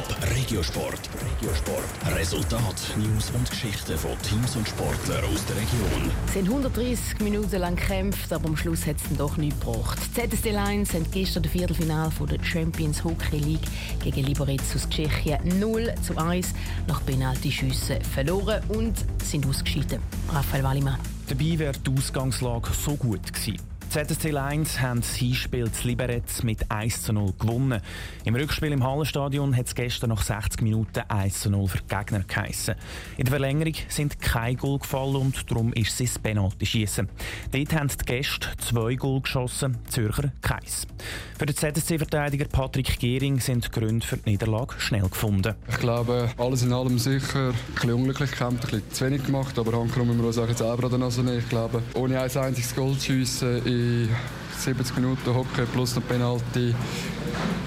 Top Regiosport. Regiosport. Resultat, News und Geschichten von Teams und Sportlern aus der Region. Es sind 130 Minuten lang gekämpft, aber am Schluss hat es doch nichts gebracht. Die ZSD Lions haben gestern das Viertelfinale der Champions Hockey League gegen Liberec aus Tschechien 0 zu 1 nach Penaltyschüssen verloren und sind ausgeschieden. Raphael Wallimann. Dabei wäre die Ausgangslage so gut gewesen. ZSC Lions haben das Hinspiel zu Liberec mit 1 zu 0 gewonnen. Im Rückspiel im Hallenstadion hat es gestern nach 60 Minuten 1 zu 0 für die Gegner geheissen. In der Verlängerung sind kein Goal gefallen und darum ist es das Penalty-Schiessen. Dort haben die Gäste zwei Goal geschossen, Zürcher keins. Für den ZSC-Verteidiger Patrick Gehring sind die Gründe für die Niederlage schnell gefunden. Ich glaube, alles in allem sicher ein bisschen unglücklich gekämpft, ein bisschen zu wenig gemacht, aber Handkrum müssen wir auch sagen, selber an der Nase nicht. Ich glaube, ohne ein einziges Goal zu schiessen E 70 Minuten Hockey plus noch Penalty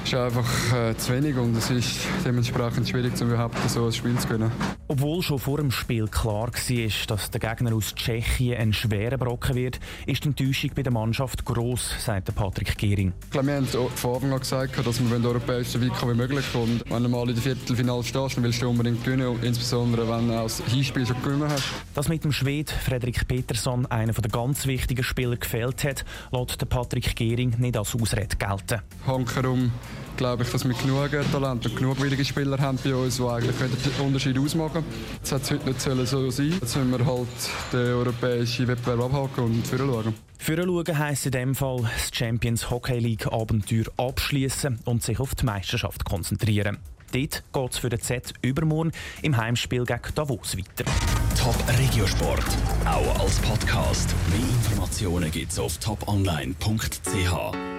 ist einfach äh, zu wenig und es ist dementsprechend schwierig, um überhaupt so ein Spiel zu gewinnen. Obwohl schon vor dem Spiel klar war, dass der Gegner aus Tschechien ein schwerer Brocken wird, ist die Enttäuschung bei der Mannschaft gross, sagt Patrick Gehring. Ich glaube, wir haben von Anfang an gesagt, dass wir europäisch so weit kommen wie möglich und wenn du mal in der Viertelfinale stehst, dann willst du unbedingt gewinnen, insbesondere wenn du das Hinspiel schon gewonnen hast. Dass mit dem Schwed Frederik Peterson einer der ganz wichtigen Spieler gefehlt hat, lässt Patrick Gehring nicht als Ausrede gelten. Hankerum glaube ich, dass wir genug Talent und genug willige Spieler haben bei uns, die eigentlich den Unterschied ausmachen. Das hat es heute nicht so sein Jetzt müssen wir halt den europäischen Wettbewerb abhaken und führen schauen. Führen schauen heisst in dem Fall das Champions Hockey League Abenteuer abschließen und sich auf die Meisterschaft konzentrieren. Dort geht es für den Z übermorgen im Heimspiel gegen Davos weiter. Top Regiosport, auch als Podcast. Mehr Informationen gibt es auf toponline.ch.